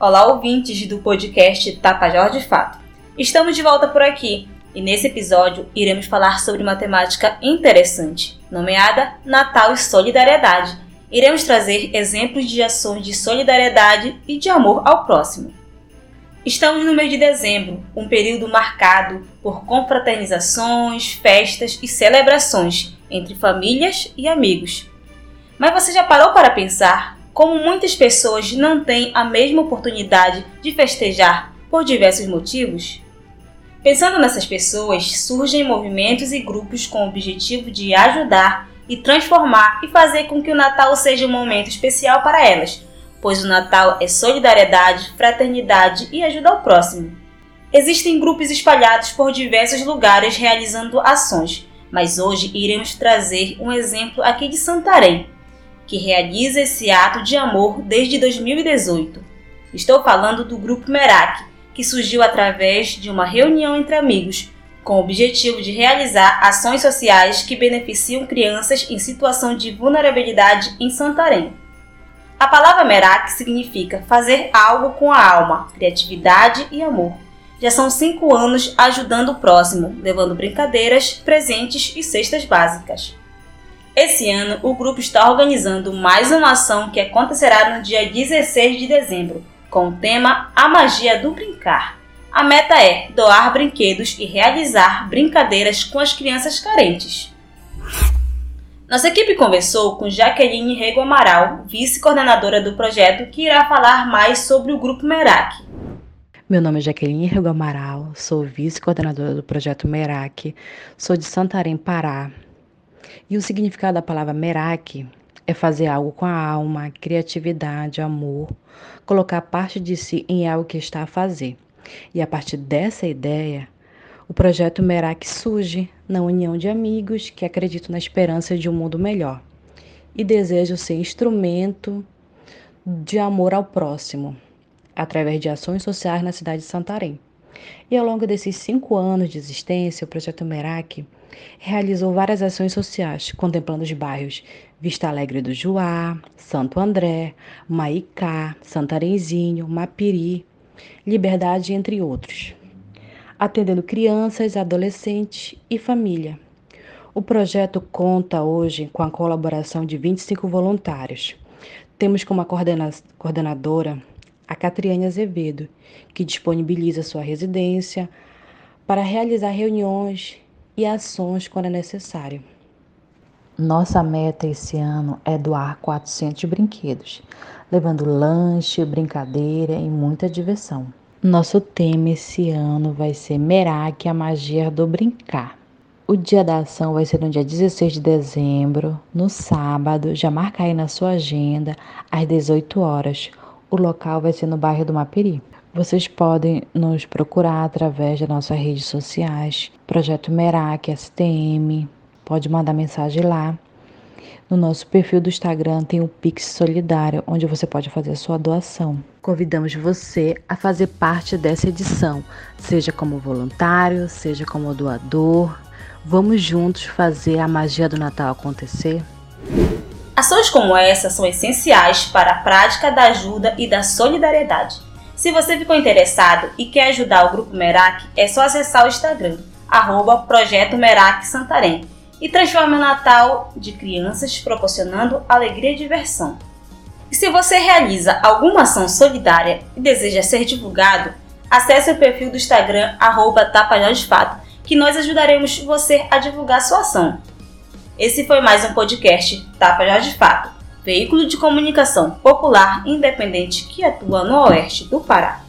Olá, ouvintes do podcast Tapajós de Fato. Estamos de volta por aqui e nesse episódio iremos falar sobre uma temática interessante, nomeada Natal e Solidariedade. Iremos trazer exemplos de ações de solidariedade e de amor ao próximo. Estamos no mês de dezembro, um período marcado por confraternizações, festas e celebrações entre famílias e amigos. Mas você já parou para pensar como muitas pessoas não têm a mesma oportunidade de festejar por diversos motivos? Pensando nessas pessoas, surgem movimentos e grupos com o objetivo de ajudar e transformar e fazer com que o Natal seja um momento especial para elas, pois o Natal é solidariedade, fraternidade e ajuda ao próximo. Existem grupos espalhados por diversos lugares realizando ações, mas hoje iremos trazer um exemplo aqui de Santarém, que realiza esse ato de amor desde 2018. Estou falando do Grupo Merak, que surgiu através de uma reunião entre amigos, com o objetivo de realizar ações sociais que beneficiam crianças em situação de vulnerabilidade em Santarém. A palavra Merak significa fazer algo com a alma, criatividade e amor. Já são cinco anos ajudando o próximo, levando brincadeiras, presentes e cestas básicas. Esse ano, o grupo está organizando mais uma ação que acontecerá no dia 16 de dezembro, com o tema A Magia do Brincar. A meta é doar brinquedos e realizar brincadeiras com as crianças carentes. Nossa equipe conversou com Jaqueline Rego Amaral, vice-coordenadora do projeto, que irá falar mais sobre o Grupo Merak. Meu nome é Jaqueline Rego Amaral, sou vice-coordenadora do projeto Merak, sou de Santarém, Pará, e o significado da palavra merak é fazer algo com a alma, criatividade, amor, colocar parte de si em algo que está a fazer. E a partir dessa ideia, o projeto Merak surge na união de amigos que acreditam na esperança de um mundo melhor e desejam ser instrumento de amor ao próximo, através de ações sociais na cidade de Santarém. E ao longo desses cinco anos de existência, o projeto Merak realizou várias ações sociais, contemplando os bairros Vista Alegre do Juá, Santo André, Maicá, Santarenzinho, Mapiri, Liberdade, entre outros, atendendo crianças, adolescentes e família. O projeto conta hoje com a colaboração de 25 voluntários. Temos como coordena coordenadora a Catriane Azevedo, que disponibiliza sua residência para realizar reuniões e ações quando é necessário. Nossa meta esse ano é doar 400 brinquedos, levando lanche, brincadeira e muita diversão. Nosso tema esse ano vai ser Merak, a magia do brincar. O dia da ação vai ser no dia 16 de dezembro, no sábado. Já marca aí na sua agenda, às 18 horas. O local vai ser no bairro do Mapiri. Vocês podem nos procurar através das nossas redes sociais, Projeto Merak STM, pode mandar mensagem lá. No nosso perfil do Instagram tem o Pix Solidário, onde você pode fazer a sua doação. Convidamos você a fazer parte dessa edição, seja como voluntário, seja como doador. Vamos juntos fazer a magia do Natal acontecer? Ações como essa são essenciais para a prática da ajuda e da solidariedade. Se você ficou interessado e quer ajudar o Grupo Merak, é só acessar o Instagram, arroba Projeto Merak Santarém, e transforme o Natal de crianças proporcionando alegria e diversão. E se você realiza alguma ação solidária e deseja ser divulgado, acesse o perfil do Instagram, arroba Fato, que nós ajudaremos você a divulgar sua ação. Esse foi mais um podcast Tapajós de Fato veículo de comunicação popular independente que atua no oeste do Pará.